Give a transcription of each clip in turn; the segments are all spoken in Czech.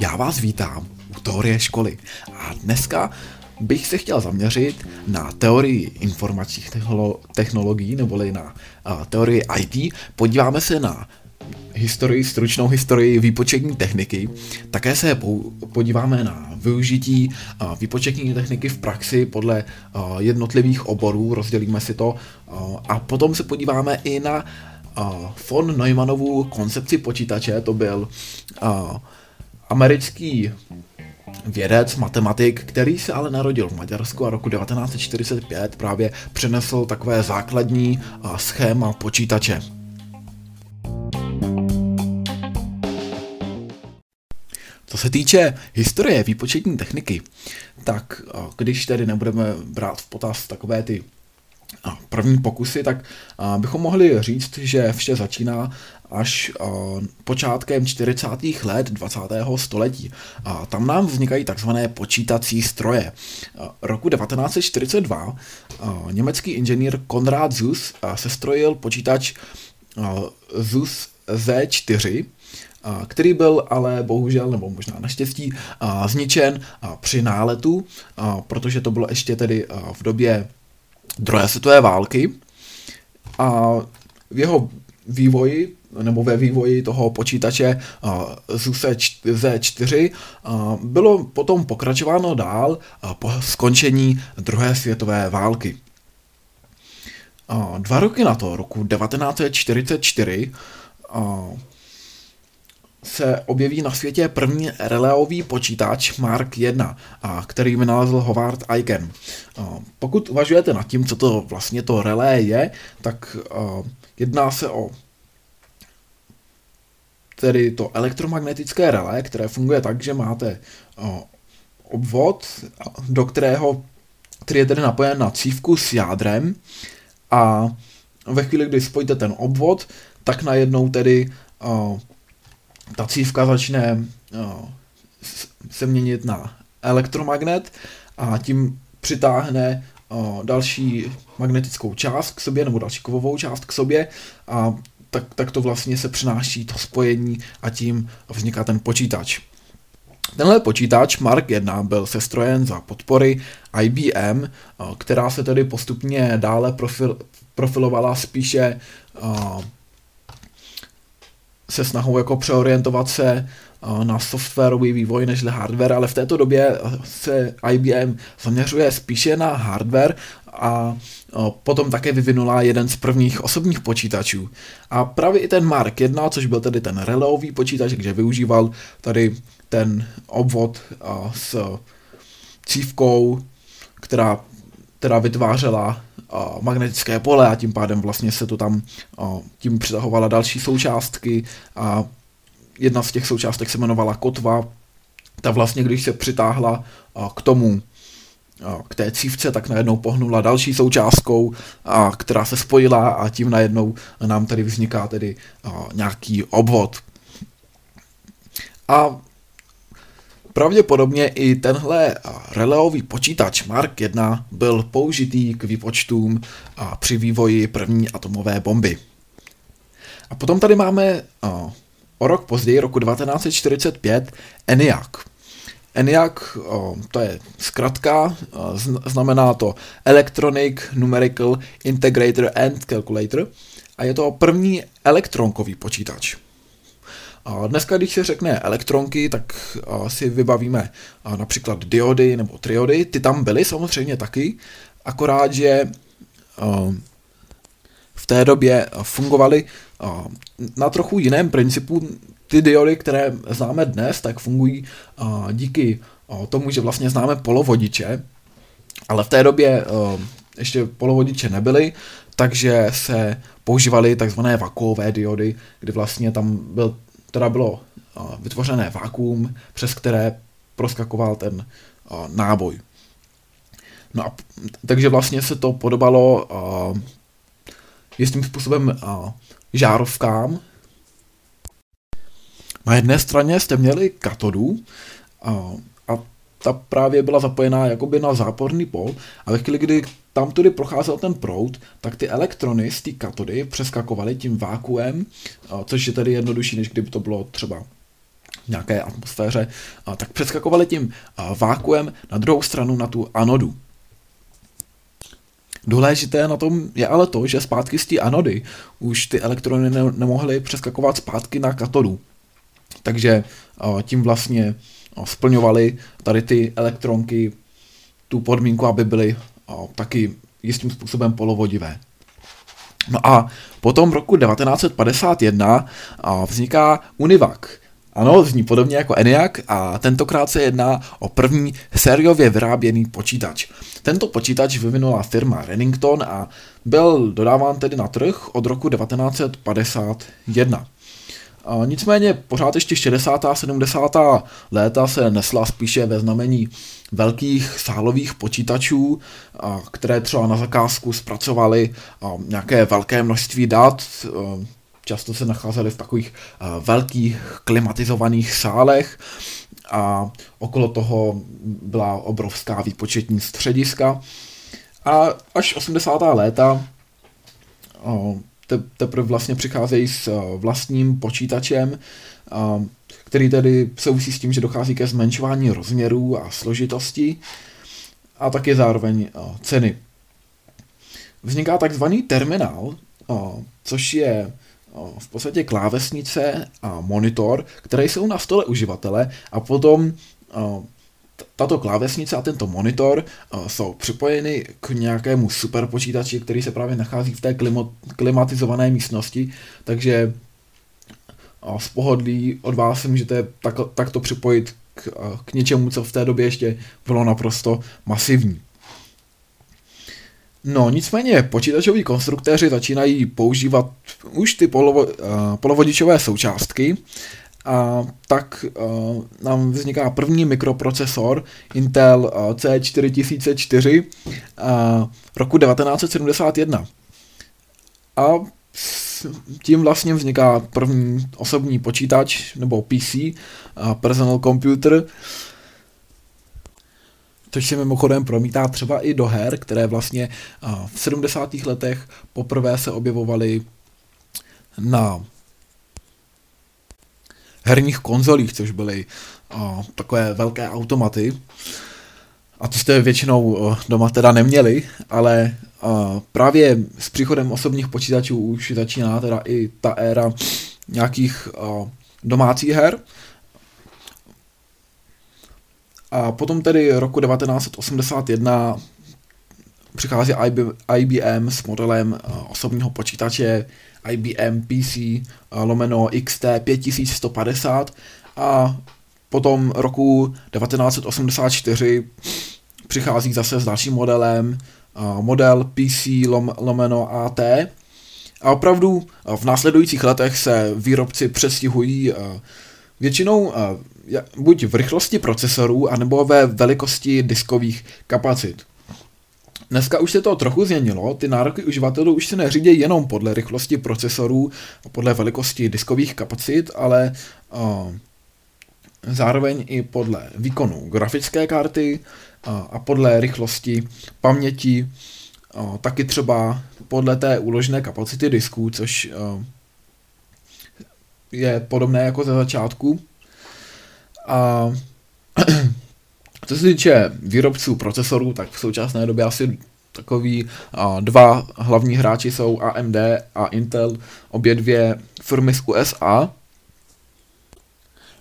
Já vás vítám u teorie školy a dneska bych se chtěl zaměřit na teorii informačních technologií, neboli na teorii IT. Podíváme se na historii, stručnou historii výpočetní techniky. Také se podíváme na využití výpočetní techniky v praxi podle jednotlivých oborů, rozdělíme si to a potom se podíváme i na von Neumannovu koncepci počítače, to byl americký vědec, matematik, který se ale narodil v Maďarsku a roku 1945 právě přenesl takové základní schéma počítače. Co se týče historie výpočetní techniky, tak když tedy nebudeme brát v potaz takové ty první pokusy, tak bychom mohli říct, že vše začíná až počátkem 40. let 20. století. A tam nám vznikají takzvané počítací stroje. Roku 1942 německý inženýr Konrad Zus sestrojil počítač Zus Z4, který byl ale bohužel, nebo možná naštěstí, zničen při náletu, protože to bylo ještě tedy v době druhé světové války a v jeho vývoji nebo ve vývoji toho počítače ZUSE Z4 bylo potom pokračováno dál po skončení druhé světové války. Dva roky na to, roku 1944, se objeví na světě první reléový počítač Mark 1, který vynalezl Howard Aiken. Pokud uvažujete nad tím, co to vlastně to relé je, tak jedná se o tedy to elektromagnetické relé, které funguje tak, že máte obvod, do kterého, který je tedy napojen na cívku s jádrem a ve chvíli, kdy spojíte ten obvod, tak najednou tedy ta cívka začne se měnit na elektromagnet a tím přitáhne další magnetickou část k sobě, nebo další kovovou část k sobě a tak, tak to vlastně se přináší to spojení a tím vzniká ten počítač. Tenhle počítač Mark 1 byl sestrojen za podpory IBM, která se tedy postupně dále profil, profilovala spíše se snahou jako přeorientovat se na softwarový vývoj než hardware, ale v této době se IBM zaměřuje spíše na hardware a potom také vyvinula jeden z prvních osobních počítačů. A právě i ten Mark 1, což byl tedy ten relový počítač, kde využíval tady ten obvod s cívkou, která, která vytvářela magnetické pole a tím pádem vlastně se to tam tím přitahovala další součástky a jedna z těch součástek se jmenovala kotva. Ta vlastně, když se přitáhla k tomu k té cívce, tak najednou pohnula další součástkou, a, která se spojila a tím najednou nám tady vzniká tedy nějaký obvod. A pravděpodobně i tenhle reléový počítač Mark 1 byl použitý k výpočtům a při vývoji první atomové bomby. A potom tady máme o rok později, roku 1945, ENIAC – ENIAC, to je zkratka, znamená to Electronic Numerical Integrator and Calculator a je to první elektronkový počítač. Dneska, když se řekne elektronky, tak si vybavíme například diody nebo triody. Ty tam byly samozřejmě taky, akorát, že v té době fungovaly na trochu jiném principu, ty diody, které známe dnes, tak fungují díky tomu, že vlastně známe polovodiče, ale v té době ještě polovodiče nebyly, takže se používaly takzvané vakuové diody, kdy vlastně tam byl, teda bylo vytvořené vákuum, přes které proskakoval ten náboj. No a takže vlastně se to podobalo jistým způsobem žárovkám, na jedné straně jste měli katodu ta právě byla zapojená jakoby na záporný pol a ve chvíli, kdy tam tudy procházel ten proud, tak ty elektrony z té katody přeskakovaly tím vákuem, což je tedy jednodušší, než kdyby to bylo třeba v nějaké atmosféře, tak přeskakovaly tím vákuem na druhou stranu na tu anodu. Důležité na tom je ale to, že zpátky z té anody už ty elektrony ne- nemohly přeskakovat zpátky na katodu. Takže tím vlastně splňovaly tady ty elektronky tu podmínku, aby byly taky jistým způsobem polovodivé. No a potom v roku 1951 vzniká Univac. Ano, zní podobně jako ENIAC a tentokrát se jedná o první sériově vyráběný počítač. Tento počítač vyvinula firma Remington a byl dodáván tedy na trh od roku 1951. Nicméně pořád ještě 60. a 70. léta se nesla spíše ve znamení velkých sálových počítačů, které třeba na zakázku zpracovaly nějaké velké množství dat, často se nacházely v takových velkých klimatizovaných sálech a okolo toho byla obrovská výpočetní střediska. A až 80. léta te, teprve vlastně přicházejí s uh, vlastním počítačem, uh, který tedy souvisí s tím, že dochází ke zmenšování rozměrů a složitosti a taky zároveň uh, ceny. Vzniká takzvaný terminál, což je v podstatě klávesnice a monitor, které jsou na stole uživatele a potom tato klávesnice a tento monitor uh, jsou připojeny k nějakému superpočítači, který se právě nachází v té klimatizované místnosti, takže uh, z pohodlí od vás můžete tak, takto připojit k, uh, k něčemu, co v té době ještě bylo naprosto masivní. No, nicméně počítačoví konstruktéři začínají používat už ty polovo, uh, polovodičové součástky a tak uh, nám vzniká první mikroprocesor Intel uh, C4004 uh, roku 1971. A tím vlastně vzniká první osobní počítač nebo PC, uh, personal computer, což se mimochodem promítá třeba i do her, které vlastně uh, v 70. letech poprvé se objevovaly na herních konzolích, což byly uh, takové velké automaty. A to jste většinou uh, doma teda neměli, ale uh, právě s příchodem osobních počítačů už začíná teda i ta éra nějakých uh, domácích her. A potom tedy roku 1981 přichází IBM s modelem osobního počítače IBM PC lomeno XT 5150 a potom roku 1984 přichází zase s dalším modelem, model PC lomeno AT. A opravdu v následujících letech se výrobci přestihují většinou buď v rychlosti procesorů, anebo ve velikosti diskových kapacit. Dneska už se to trochu změnilo, ty nároky uživatelů už se neřídí jenom podle rychlosti procesorů a podle velikosti diskových kapacit, ale uh, zároveň i podle výkonu grafické karty uh, a podle rychlosti paměti, uh, taky třeba podle té úložné kapacity disků, což uh, je podobné jako ze začátku. A Co se týče výrobců procesorů, tak v současné době asi takový a, dva hlavní hráči jsou AMD a Intel, obě dvě firmy z USA.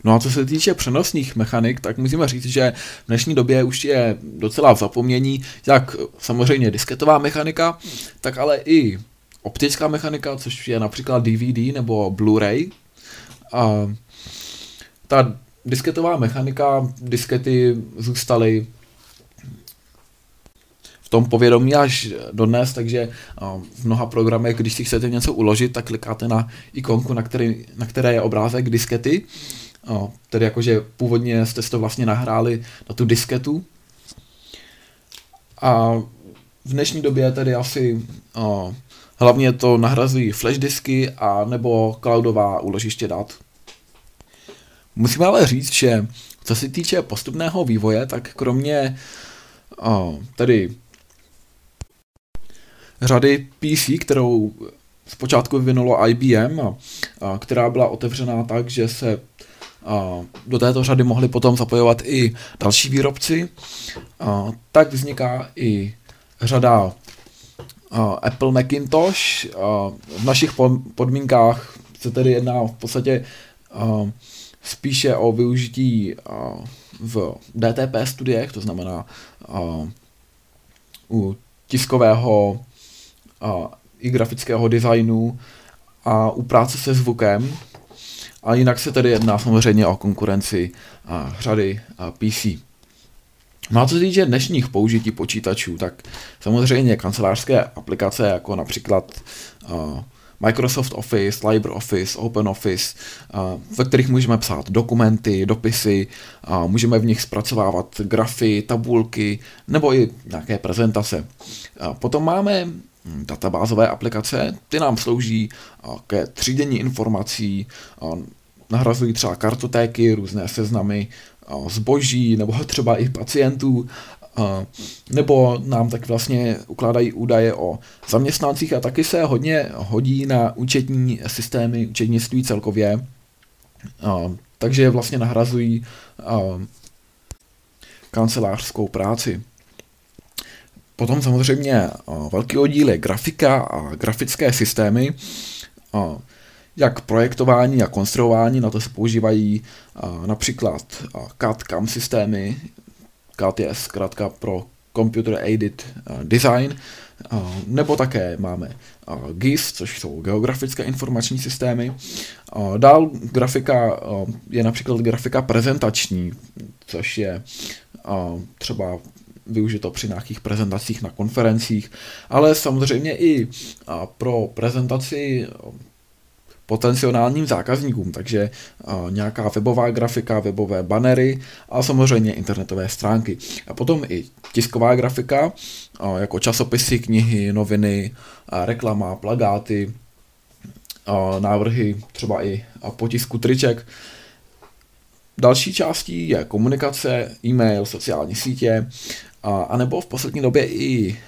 No a co se týče přenosných mechanik, tak musíme říct, že v dnešní době už je docela v zapomnění jak samozřejmě disketová mechanika, tak ale i optická mechanika, což je například DVD nebo Blu-ray. A ta disketová mechanika, diskety zůstaly v tom povědomí až dodnes, takže v mnoha programech, když si chcete něco uložit, tak klikáte na ikonku, na, který, na které je obrázek diskety, tedy jakože původně jste to vlastně nahráli na tu disketu. A v dnešní době tedy asi hlavně to nahrazují flash disky a nebo cloudová úložiště dat. Musím ale říct, že Co se týče postupného vývoje, tak kromě uh, tedy řady PC, kterou zpočátku vyvinulo IBM, a, a, která byla otevřená tak, že se a, do této řady mohli potom zapojovat i další výrobci, a, tak vzniká i řada a, Apple Macintosh. A, v našich podmínkách se tedy jedná v podstatě a, spíše o využití v DTP studiech, to znamená u tiskového i grafického designu a u práce se zvukem. A jinak se tedy jedná samozřejmě o konkurenci řady PC. No a co se týče dnešních použití počítačů, tak samozřejmě kancelářské aplikace, jako například uh, Microsoft Office, LibreOffice, OpenOffice, ve kterých můžeme psát dokumenty, dopisy, můžeme v nich zpracovávat grafy, tabulky nebo i nějaké prezentace. Potom máme databázové aplikace, ty nám slouží ke třídění informací, nahrazují třeba kartotéky, různé seznamy zboží nebo třeba i pacientů nebo nám tak vlastně ukládají údaje o zaměstnancích a taky se hodně hodí na účetní systémy, účetnictví celkově, takže vlastně nahrazují kancelářskou práci. Potom samozřejmě velký oddíl je grafika a grafické systémy, jak projektování a konstruování, na to se používají například CAD-CAM systémy, Je zkrátka pro Computer Aided eh, Design, eh, nebo také máme eh, GIS, což jsou geografické informační systémy. Dál grafika je například grafika prezentační, což je třeba využito při nějakých prezentacích na konferencích, ale samozřejmě i pro prezentaci potenciálním zákazníkům, takže uh, nějaká webová grafika, webové banery a samozřejmě internetové stránky. A potom i tisková grafika, uh, jako časopisy, knihy, noviny, uh, reklama, plagáty, návrhy, třeba i potisku triček. Další částí je komunikace, e-mail, sociální sítě, a, anebo v poslední době i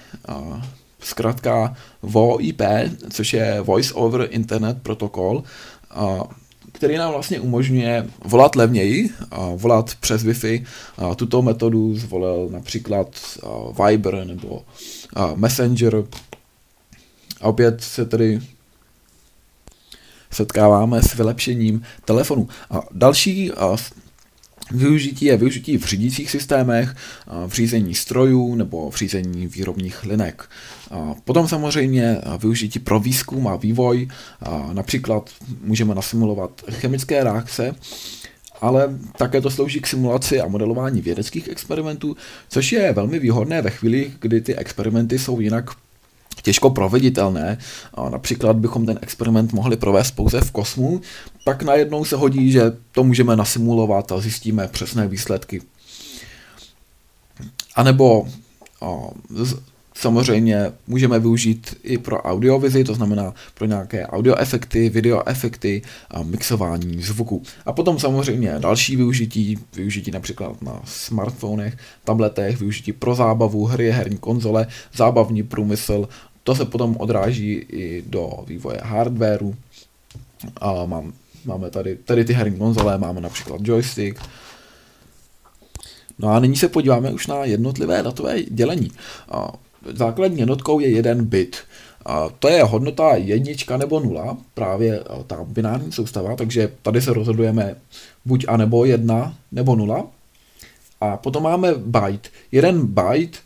zkrátka VoIP, což je Voice over Internet Protocol, který nám vlastně umožňuje volat levněji, volat přes Wi-Fi. Tuto metodu zvolil například Viber nebo Messenger. A opět se tedy setkáváme s vylepšením telefonu. A další Využití je využití v řídících systémech, v řízení strojů nebo v řízení výrobních linek. Potom samozřejmě využití pro výzkum a vývoj, například můžeme nasimulovat chemické reakce, ale také to slouží k simulaci a modelování vědeckých experimentů, což je velmi výhodné ve chvíli, kdy ty experimenty jsou jinak těžko proveditelné. A například bychom ten experiment mohli provést pouze v kosmu, tak najednou se hodí, že to můžeme nasimulovat a zjistíme přesné výsledky. A nebo o, samozřejmě můžeme využít i pro audiovizi, to znamená pro nějaké audioefekty, videoefekty a mixování zvuku. A potom samozřejmě další využití, využití například na smartfonech, tabletech, využití pro zábavu, hry, herní konzole, zábavní průmysl, to se potom odráží i do vývoje hardwareu. A mám, máme tady, tady ty herní konzole, máme například joystick. No a nyní se podíváme už na jednotlivé datové dělení. A základní jednotkou je jeden bit. A to je hodnota jednička nebo nula, právě ta binární soustava, takže tady se rozhodujeme buď a nebo jedna nebo nula. A potom máme byte. Jeden byte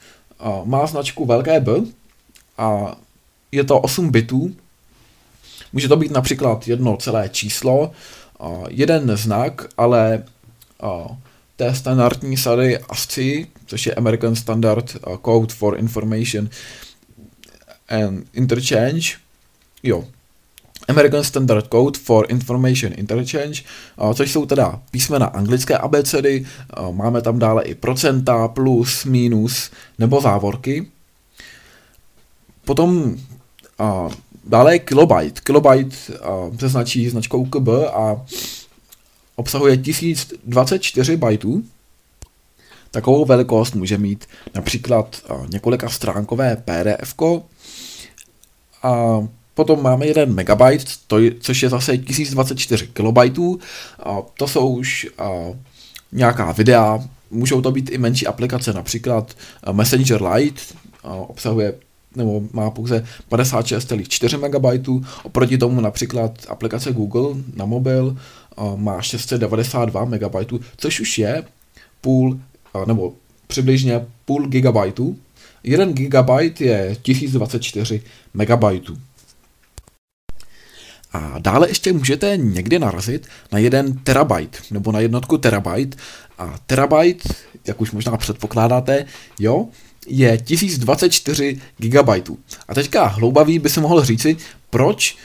má značku velké B, a je to 8 bitů. Může to být například jedno celé číslo, jeden znak, ale té standardní sady ASCII, což je American Standard Code for Information and Interchange, jo, American Standard Code for Information Interchange, což jsou teda písmena anglické abecedy, máme tam dále i procenta, plus, minus nebo závorky. Potom a, dále je kilobyte. Kilobyte a, se značí značkou KB a obsahuje 1024 bajtů. Takovou velikost může mít například několika stránkové PDF, a potom máme 1 megabyte, to, což je zase 1024 kilobajtů. A to jsou už a, nějaká videa, můžou to být i menší aplikace, například Messenger Lite a, obsahuje nebo má pouze 56,4 MB, oproti tomu například aplikace Google na mobil má 692 MB, což už je půl, nebo přibližně půl gigabajtu. 1 GB je 1024 MB. A dále ještě můžete někdy narazit na jeden terabyte, nebo na jednotku terabyte. A terabyte, jak už možná předpokládáte, jo, je 1024 GB. A teďka hloubavý by se mohl říci, proč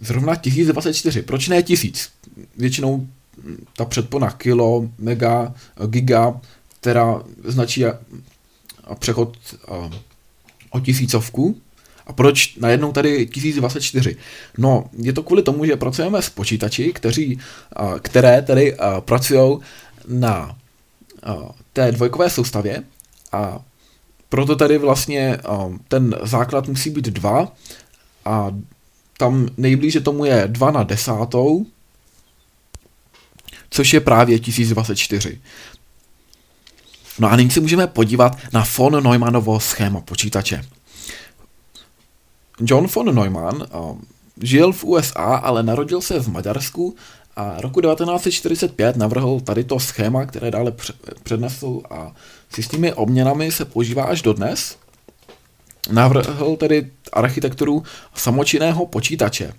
zrovna 1024, proč ne 1000? Většinou ta předpona kilo, mega, giga, která značí přechod o tisícovku. A proč najednou tady 1024? No, je to kvůli tomu, že pracujeme s počítači, kteří, které tedy pracují na té dvojkové soustavě a proto tady vlastně ten základ musí být 2 a tam nejblíže tomu je 2 na desátou, což je právě 1024. No a nyní se můžeme podívat na von Neumannovo schéma počítače. John von Neumann uh, žil v USA, ale narodil se v Maďarsku a roku 1945 navrhl tady to schéma, které dále přednesl a s jistými obměnami se používá až dodnes. Navrhl tedy architekturu samočinného počítače.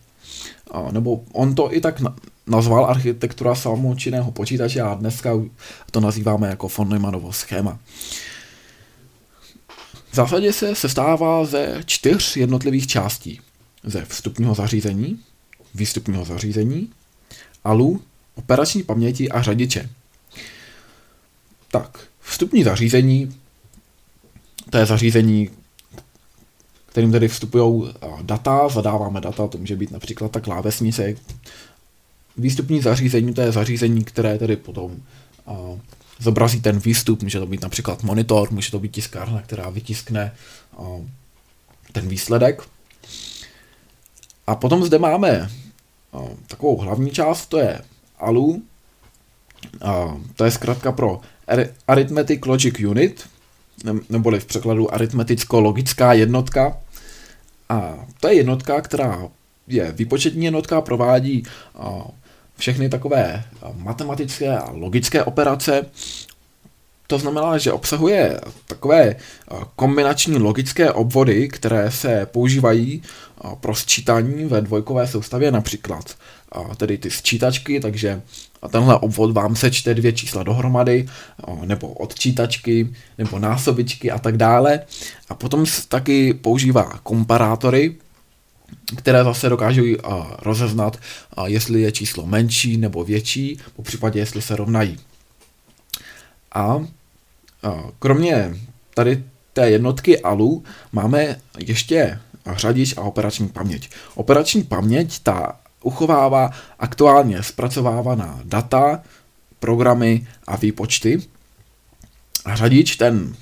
A, nebo on to i tak nazval architektura samočinného počítače a dneska to nazýváme jako von Neumannovo schéma. V zásadě se sestává ze čtyř jednotlivých částí. Ze vstupního zařízení, výstupního zařízení, ALU, operační paměti a řadiče. Tak, vstupní zařízení, to je zařízení, kterým tedy vstupují data, zadáváme data, to může být například ta klávesnice. Výstupní zařízení, to je zařízení, které tedy potom zobrazí ten výstup, může to být například monitor, může to být tiskárna, která vytiskne ten výsledek. A potom zde máme takovou hlavní část, to je ALU, to je zkrátka pro Arithmetic Logic Unit, neboli v překladu aritmeticko-logická jednotka. A to je jednotka, která je výpočetní jednotka, provádí všechny takové matematické a logické operace. To znamená, že obsahuje takové kombinační logické obvody, které se používají pro sčítání ve dvojkové soustavě, například tedy ty sčítačky, takže tenhle obvod vám sečte dvě čísla dohromady, nebo odčítačky, nebo násobičky a tak dále. A potom taky používá komparátory, které zase dokážou rozeznat, jestli je číslo menší nebo větší, po případě jestli se rovnají. A kromě tady té jednotky ALU máme ještě řadič a operační paměť. Operační paměť ta uchovává aktuálně zpracovávaná data, programy a výpočty. Řadič ten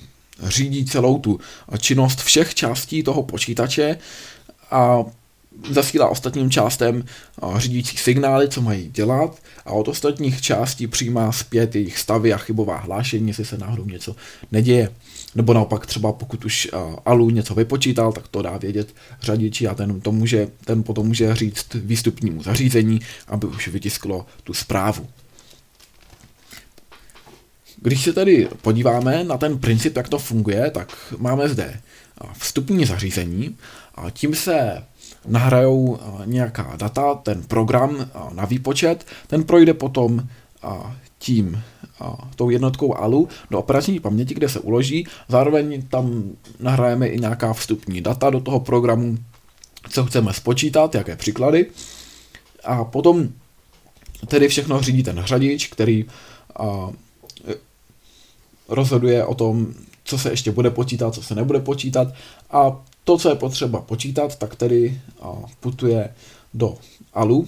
řídí celou tu činnost všech částí toho počítače a zasílá ostatním částem řídící signály, co mají dělat a od ostatních částí přijímá zpět jejich stavy a chybová hlášení, jestli se náhodou něco neděje. Nebo naopak třeba pokud už Alu něco vypočítal, tak to dá vědět řadiči a ten, to může, ten potom může říct výstupnímu zařízení, aby už vytisklo tu zprávu. Když se tedy podíváme na ten princip, jak to funguje, tak máme zde vstupní zařízení a tím se nahrajou nějaká data, ten program na výpočet, ten projde potom tím, tou jednotkou ALU do operační paměti, kde se uloží. Zároveň tam nahrajeme i nějaká vstupní data do toho programu, co chceme spočítat, jaké příklady. A potom tedy všechno řídí ten řadič, který rozhoduje o tom, co se ještě bude počítat, co se nebude počítat a to, co je potřeba počítat, tak tedy putuje do ALU.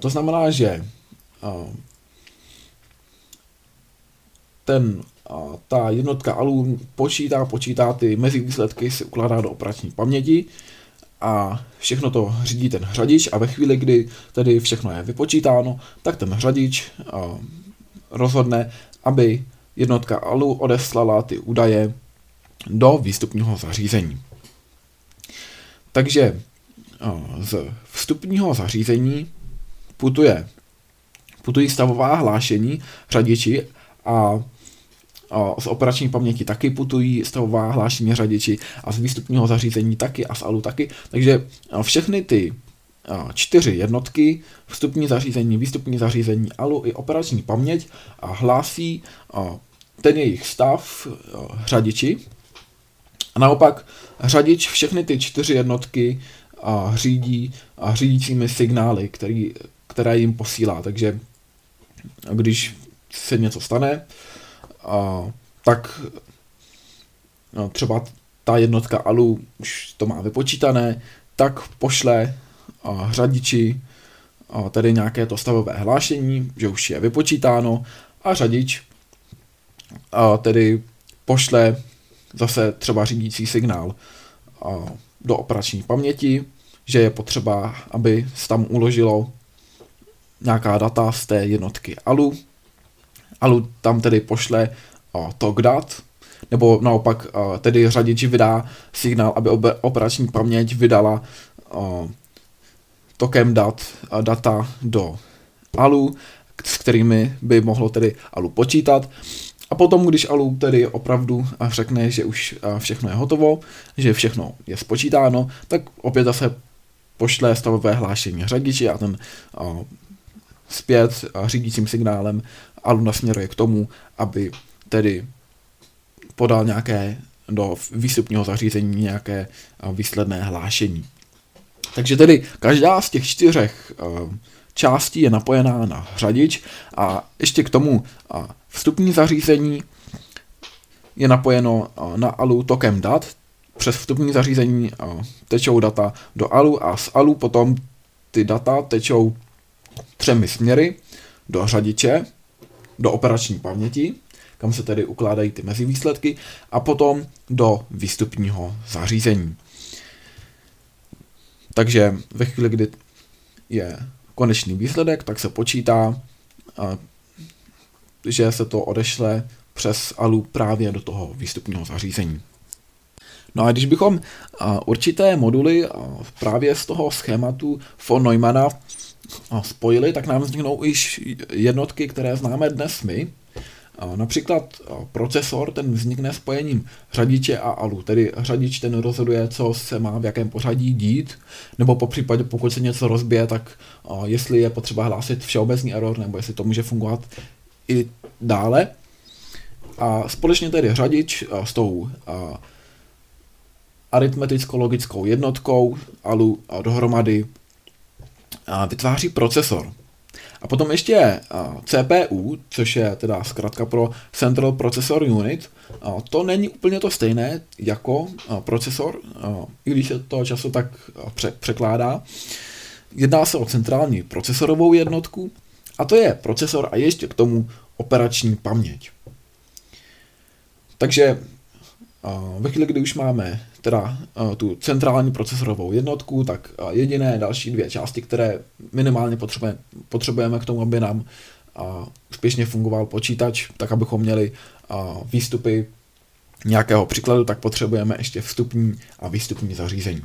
To znamená, že ten, ta jednotka ALU počítá, počítá ty mezi výsledky, si ukládá do operační paměti a všechno to řídí ten řadič a ve chvíli, kdy tedy všechno je vypočítáno, tak ten řadič rozhodne, aby jednotka ALU odeslala ty údaje do výstupního zařízení. Takže z vstupního zařízení putuje, putují stavová hlášení řadiči a z operační paměti taky putují stavová hlášení řadiči a z výstupního zařízení taky a z ALU taky. Takže všechny ty čtyři jednotky, vstupní zařízení, výstupní zařízení, ALU i operační paměť hlásí ten jejich stav řadiči. A naopak řadič všechny ty čtyři jednotky řídí řídícími signály, který, které jim posílá. Takže když se něco stane, a, tak no, třeba ta jednotka ALU už to má vypočítané, tak pošle a, řadiči a, tedy nějaké to stavové hlášení, že už je vypočítáno a řadič a, tedy pošle zase třeba řídící signál do operační paměti, že je potřeba, aby se tam uložilo nějaká data z té jednotky ALU. ALU tam tedy pošle tok dat, nebo naopak tedy řadič vydá signál, aby operační paměť vydala tokem dat data do ALU, s kterými by mohlo tedy ALU počítat. A potom, když ALU tedy opravdu řekne, že už všechno je hotovo, že všechno je spočítáno, tak opět zase pošle stavové hlášení řadiči a ten a, zpět a řídícím signálem ALU nasměruje k tomu, aby tedy podal nějaké do výstupního zařízení nějaké výsledné hlášení. Takže tedy každá z těch čtyřech částí je napojená na řadič a ještě k tomu vstupní zařízení je napojeno na ALU tokem dat, přes vstupní zařízení tečou data do ALU a z ALU potom ty data tečou třemi směry do řadiče, do operační paměti, kam se tedy ukládají ty mezivýsledky, a potom do výstupního zařízení. Takže ve chvíli, kdy je konečný výsledek, tak se počítá, že se to odešle přes ALU právě do toho výstupního zařízení. No a když bychom určité moduly právě z toho schématu von Neumanna spojili, tak nám vzniknou již jednotky, které známe dnes my. Například procesor, ten vznikne spojením řadiče a ALU, tedy řadič ten rozhoduje, co se má v jakém pořadí dít, nebo po případě, pokud se něco rozbije, tak jestli je potřeba hlásit všeobecný error, nebo jestli to může fungovat i dále. A společně tedy řadič s tou aritmeticko-logickou jednotkou ALU a dohromady a vytváří procesor. A potom ještě CPU, což je teda zkrátka pro Central Processor Unit, to není úplně to stejné jako procesor, i když se to často tak překládá. Jedná se o centrální procesorovou jednotku a to je procesor a ještě k tomu operační paměť. Takže ve chvíli, kdy už máme teda tu centrální procesorovou jednotku, tak jediné další dvě části, které minimálně potřebujeme, k tomu, aby nám úspěšně fungoval počítač, tak abychom měli výstupy nějakého příkladu, tak potřebujeme ještě vstupní a výstupní zařízení.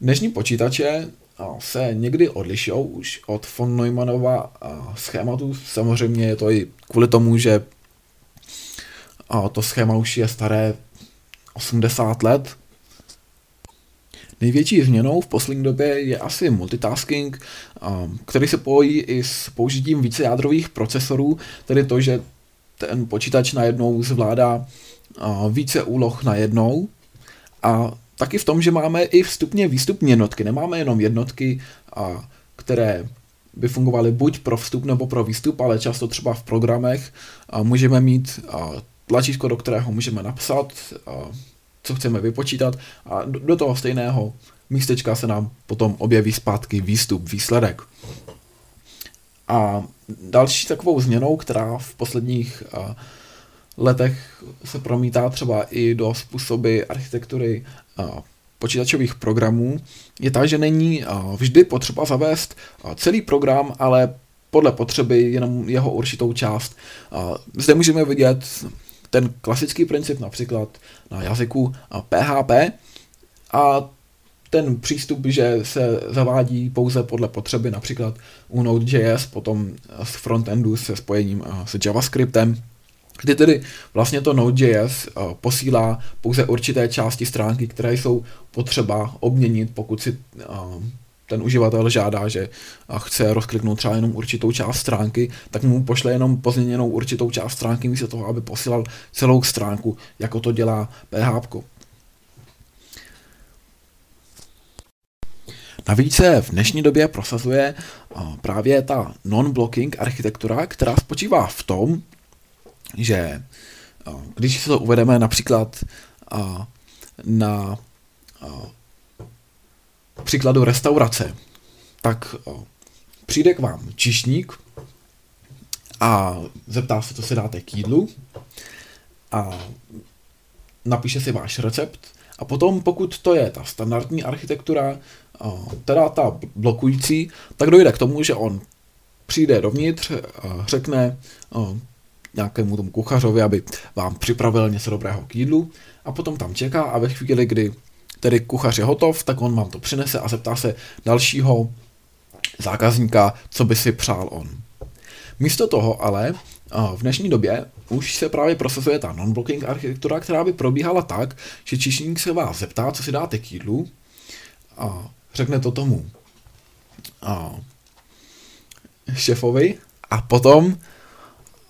Dnešní počítače se někdy odlišou už od von Neumannova schématu. Samozřejmě je to i kvůli tomu, že to schéma už je staré 80 let. Největší změnou v poslední době je asi multitasking, který se pojí i s použitím vícejádrových procesorů, tedy to, že ten počítač najednou zvládá více úloh najednou a taky v tom, že máme i vstupně výstupní jednotky. Nemáme jenom jednotky, které by fungovaly buď pro vstup nebo pro výstup, ale často třeba v programech můžeme mít tlačítko, do kterého můžeme napsat, co chceme vypočítat a do toho stejného místečka se nám potom objeví zpátky výstup, výsledek. A další takovou změnou, která v posledních letech se promítá třeba i do způsoby architektury počítačových programů, je ta, že není vždy potřeba zavést celý program, ale podle potřeby jenom jeho určitou část. Zde můžeme vidět ten klasický princip například na jazyku PHP a ten přístup, že se zavádí pouze podle potřeby, například u Node.js, potom z frontendu se spojením s JavaScriptem, kdy tedy vlastně to Node.js posílá pouze určité části stránky, které jsou potřeba obměnit, pokud si ten uživatel žádá, že chce rozkliknout třeba jenom určitou část stránky, tak mu pošle jenom pozměněnou určitou část stránky místo toho, aby posílal celou stránku, jako to dělá PHP. Navíc se v dnešní době prosazuje právě ta non-blocking architektura, která spočívá v tom, že když se to uvedeme například na příkladu restaurace, tak přijde k vám čišník a zeptá se, co si dáte k jídlu a napíše si váš recept a potom, pokud to je ta standardní architektura, teda ta blokující, tak dojde k tomu, že on přijde dovnitř, řekne nějakému tomu kuchařovi, aby vám připravil něco dobrého k jídlu a potom tam čeká a ve chvíli, kdy tedy kuchař je hotov, tak on vám to přinese a zeptá se dalšího zákazníka, co by si přál on. Místo toho ale v dnešní době už se právě prosazuje ta non-blocking architektura, která by probíhala tak, že čišník se vás zeptá, co si dáte k jídlu a řekne to tomu a šefovi a potom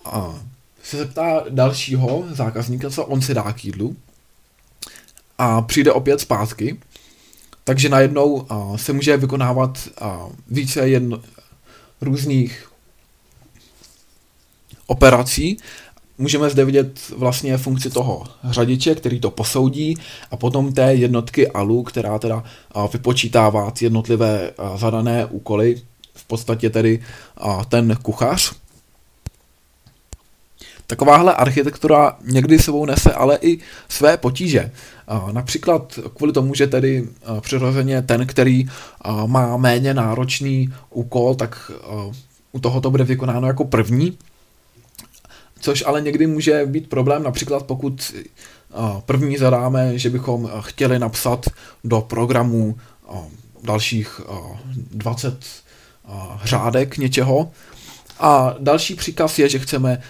a se zeptá dalšího zákazníka, co on si dá k jídlu a přijde opět zpátky, takže najednou a, se může vykonávat a, více jen různých operací. Můžeme zde vidět vlastně funkci toho řadiče, který to posoudí a potom té jednotky ALU, která teda vypočítává ty jednotlivé zadané úkoly, v podstatě tedy ten kuchař. Takováhle architektura někdy sebou nese ale i své potíže. Například kvůli tomu, že tedy přirozeně ten, který má méně náročný úkol, tak u toho to bude vykonáno jako první, což ale někdy může být problém, například pokud první zadáme, že bychom chtěli napsat do programu dalších 20 řádek něčeho, a další příkaz je, že chceme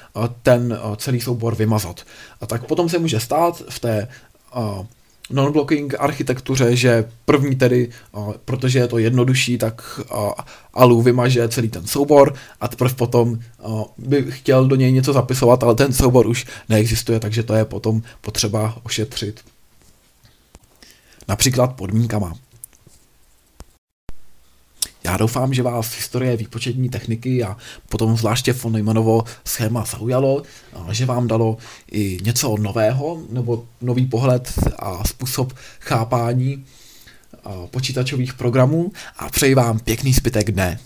ten celý soubor vymazat. A tak potom se může stát v té non-blocking architektuře, že první tedy, protože je to jednodušší, tak Alu vymaže celý ten soubor a teprve potom by chtěl do něj něco zapisovat, ale ten soubor už neexistuje, takže to je potom potřeba ošetřit. Například podmínkama. Já doufám, že vás historie výpočetní techniky a potom zvláště von Neumannovo schéma zaujalo, že vám dalo i něco nového, nebo nový pohled a způsob chápání počítačových programů a přeji vám pěkný zbytek dne.